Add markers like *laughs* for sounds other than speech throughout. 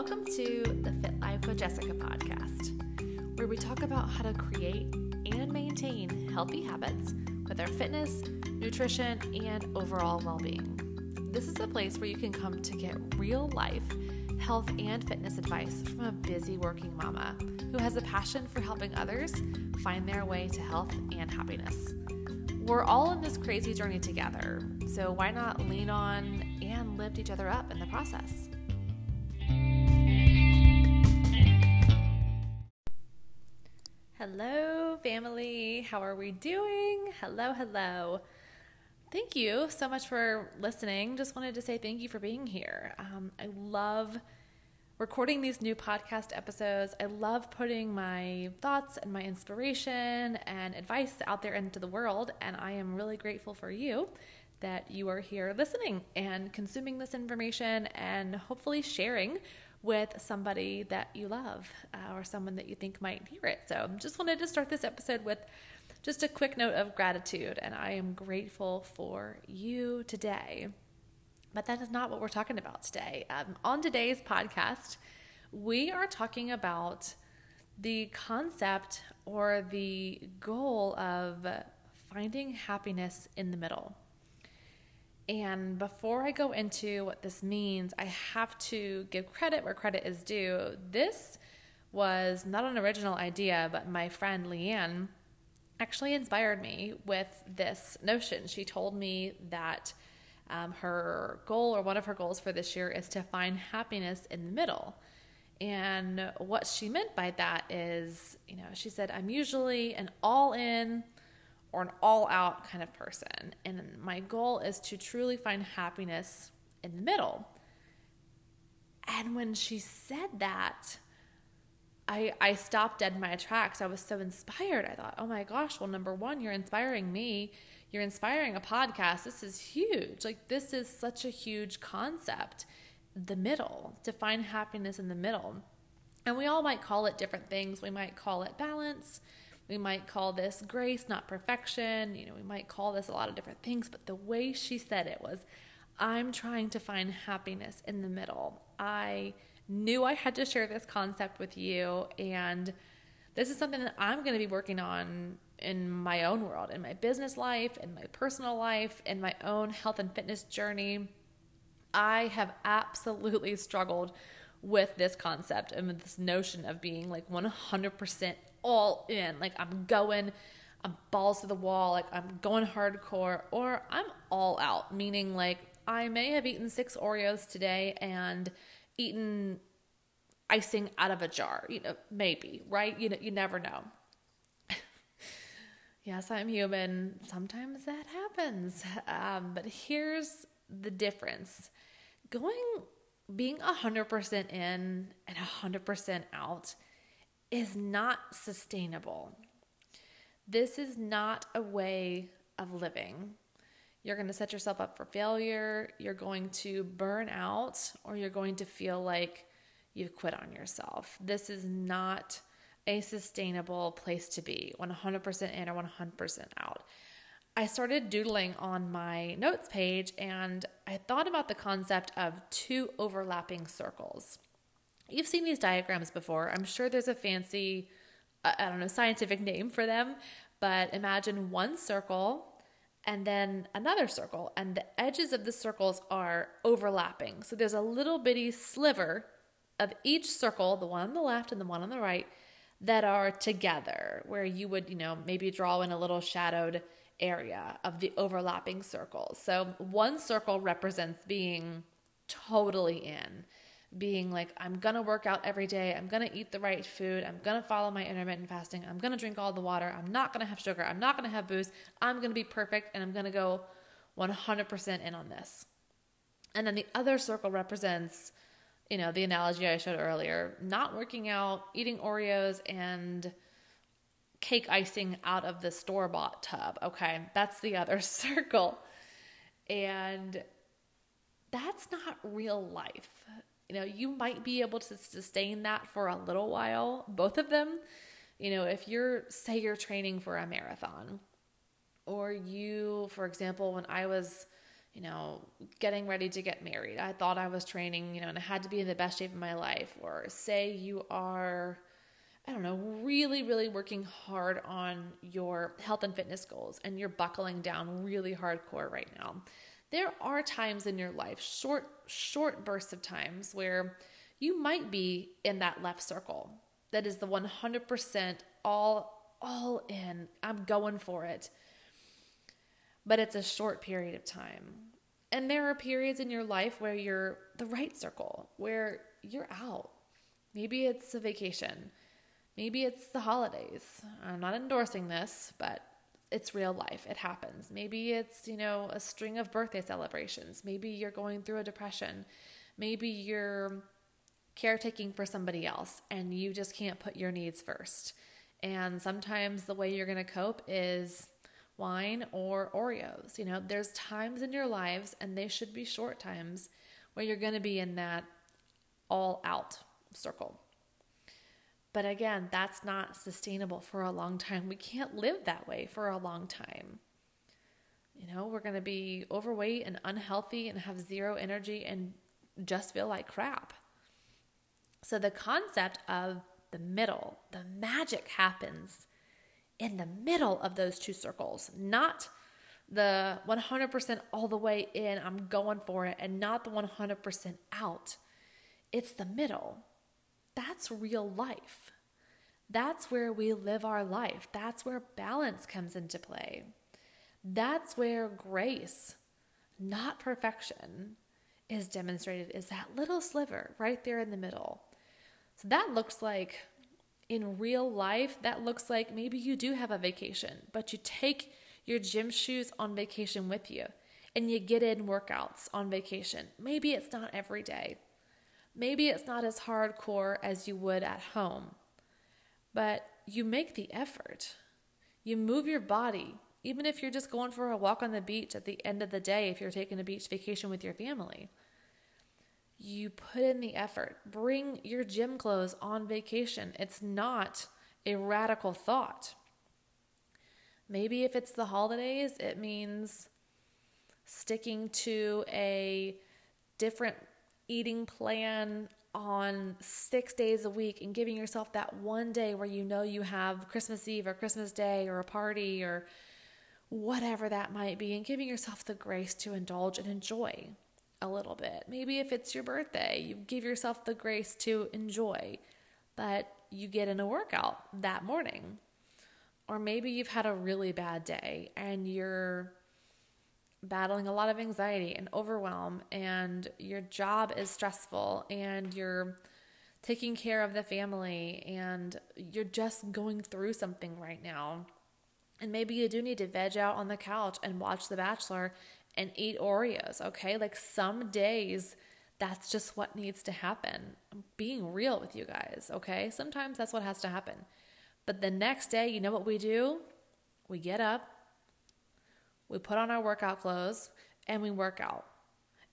Welcome to the Fit Life with Jessica podcast, where we talk about how to create and maintain healthy habits with our fitness, nutrition, and overall well being. This is a place where you can come to get real life health and fitness advice from a busy working mama who has a passion for helping others find their way to health and happiness. We're all in this crazy journey together, so why not lean on and lift each other up in the process? Hello, family. How are we doing? Hello, hello. Thank you so much for listening. Just wanted to say thank you for being here. Um, I love recording these new podcast episodes. I love putting my thoughts and my inspiration and advice out there into the world. And I am really grateful for you that you are here listening and consuming this information and hopefully sharing with somebody that you love uh, or someone that you think might hear it. So, just wanted to start this episode with just a quick note of gratitude, and I am grateful for you today. But that is not what we're talking about today. Um, on today's podcast, we are talking about the concept or the goal of finding happiness in the middle. And before I go into what this means, I have to give credit where credit is due. This was not an original idea, but my friend Lianne actually inspired me with this notion. She told me that um, her goal or one of her goals for this year is to find happiness in the middle. And what she meant by that is, you know, she said, I'm usually an all in or an all out kind of person. And my goal is to truly find happiness in the middle. And when she said that, I, I stopped dead in my tracks. I was so inspired. I thought, oh my gosh, well, number one, you're inspiring me. You're inspiring a podcast. This is huge. Like, this is such a huge concept. The middle, to find happiness in the middle. And we all might call it different things. We might call it balance. We might call this grace, not perfection. You know, we might call this a lot of different things, but the way she said it was, I'm trying to find happiness in the middle. I knew I had to share this concept with you, and this is something that I'm going to be working on in my own world, in my business life, in my personal life, in my own health and fitness journey. I have absolutely struggled with this concept and with this notion of being like 100% all in. Like I'm going, I'm balls to the wall, like I'm going hardcore, or I'm all out, meaning like I may have eaten six Oreos today and eaten icing out of a jar. You know, maybe, right? You know, you never know. *laughs* yes, I'm human. Sometimes that happens. Um, but here's the difference going, being 100% in and 100% out is not sustainable. This is not a way of living. You're going to set yourself up for failure. You're going to burn out, or you're going to feel like you've quit on yourself. This is not a sustainable place to be 100% in or 100% out. I started doodling on my notes page and I thought about the concept of two overlapping circles. You've seen these diagrams before. I'm sure there's a fancy, I don't know, scientific name for them, but imagine one circle and then another circle, and the edges of the circles are overlapping. So there's a little bitty sliver of each circle, the one on the left and the one on the right, that are together, where you would, you know, maybe draw in a little shadowed area of the overlapping circles. So one circle represents being totally in being like, I'm gonna work out every day, I'm gonna eat the right food, I'm gonna follow my intermittent fasting, I'm gonna drink all the water, I'm not gonna have sugar, I'm not gonna have booze, I'm gonna be perfect, and I'm gonna go 100% in on this. And then the other circle represents, you know, the analogy I showed earlier not working out, eating Oreos, and cake icing out of the store bought tub. Okay, that's the other *laughs* circle. And that's not real life you know, you might be able to sustain that for a little while, both of them. You know, if you're, say, you're training for a marathon, or you, for example, when I was, you know, getting ready to get married. I thought I was training, you know, and I had to be in the best shape of my life. Or say you are, I don't know, really, really working hard on your health and fitness goals and you're buckling down really hardcore right now. There are times in your life, short, short bursts of times where you might be in that left circle. That is the 100% all, all in. I'm going for it. But it's a short period of time. And there are periods in your life where you're the right circle, where you're out. Maybe it's a vacation. Maybe it's the holidays. I'm not endorsing this, but it's real life. It happens. Maybe it's, you know, a string of birthday celebrations. Maybe you're going through a depression. Maybe you're caretaking for somebody else and you just can't put your needs first. And sometimes the way you're going to cope is wine or Oreos. You know, there's times in your lives, and they should be short times, where you're going to be in that all out circle. But again, that's not sustainable for a long time. We can't live that way for a long time. You know, we're going to be overweight and unhealthy and have zero energy and just feel like crap. So, the concept of the middle, the magic happens in the middle of those two circles, not the 100% all the way in, I'm going for it, and not the 100% out. It's the middle. That's real life. That's where we live our life. That's where balance comes into play. That's where grace, not perfection, is demonstrated, is that little sliver right there in the middle. So that looks like in real life, that looks like maybe you do have a vacation, but you take your gym shoes on vacation with you and you get in workouts on vacation. Maybe it's not every day. Maybe it's not as hardcore as you would at home, but you make the effort. You move your body, even if you're just going for a walk on the beach at the end of the day, if you're taking a beach vacation with your family you put in the effort. Bring your gym clothes on vacation. It's not a radical thought. Maybe if it's the holidays, it means sticking to a different eating plan on six days a week and giving yourself that one day where you know you have Christmas Eve or Christmas Day or a party or whatever that might be, and giving yourself the grace to indulge and enjoy a little bit. Maybe if it's your birthday, you give yourself the grace to enjoy, but you get in a workout that morning. Or maybe you've had a really bad day and you're battling a lot of anxiety and overwhelm, and your job is stressful, and you're taking care of the family, and you're just going through something right now. And maybe you do need to veg out on the couch and watch The Bachelor and eat Oreos, okay? Like some days that's just what needs to happen. I'm being real with you guys, okay? Sometimes that's what has to happen. But the next day, you know what we do? We get up, we put on our workout clothes, and we work out.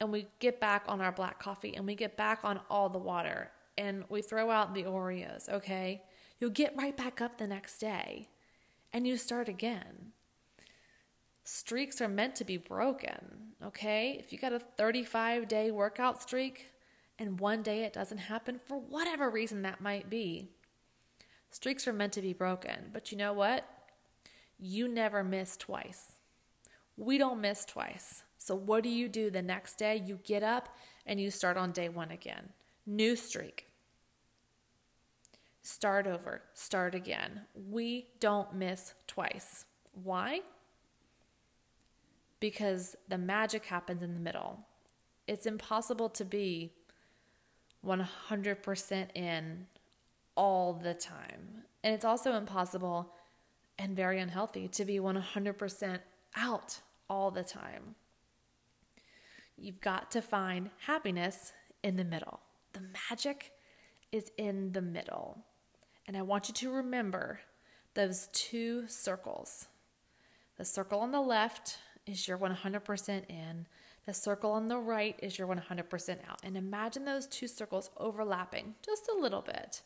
And we get back on our black coffee and we get back on all the water and we throw out the Oreos, okay? You'll get right back up the next day and you start again streaks are meant to be broken, okay? If you got a 35 day workout streak and one day it doesn't happen for whatever reason that might be, streaks are meant to be broken. But you know what? You never miss twice. We don't miss twice. So, what do you do the next day? You get up and you start on day one again. New streak. Start over, start again. We don't miss twice. Why? because the magic happens in the middle. It's impossible to be 100% in all the time. And it's also impossible and very unhealthy to be 100% out all the time. You've got to find happiness in the middle. The magic is in the middle. And I want you to remember those two circles the circle on the left is your 100% in. The circle on the right is your 100% out. And imagine those two circles overlapping just a little bit.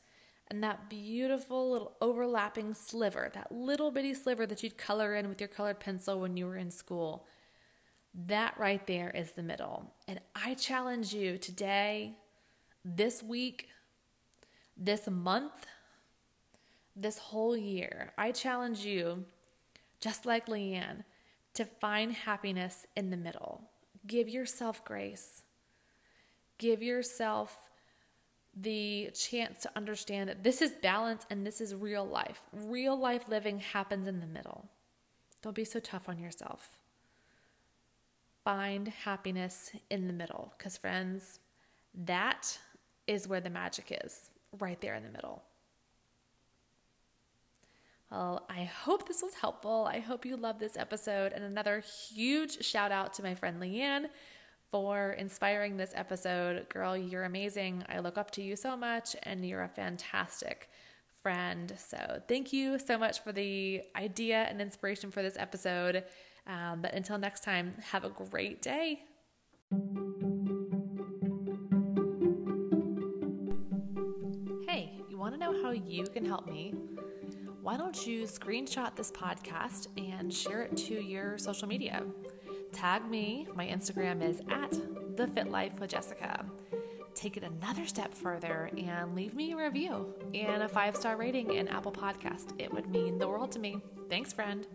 And that beautiful little overlapping sliver, that little bitty sliver that you'd color in with your colored pencil when you were in school, That right there is the middle. And I challenge you today, this week, this month, this whole year, I challenge you, just like Lianne, to find happiness in the middle. Give yourself grace. Give yourself the chance to understand that this is balance and this is real life. Real life living happens in the middle. Don't be so tough on yourself. Find happiness in the middle because, friends, that is where the magic is, right there in the middle. Well, I hope this was helpful. I hope you love this episode. And another huge shout out to my friend Lianne for inspiring this episode. Girl, you're amazing. I look up to you so much, and you're a fantastic friend. So, thank you so much for the idea and inspiration for this episode. Um, but until next time, have a great day. Hey, you want to know how you can help me? Why don't you screenshot this podcast and share it to your social media? Tag me. My Instagram is at the Fit Life with Jessica. Take it another step further and leave me a review and a five star rating in Apple Podcast. It would mean the world to me. Thanks, friend.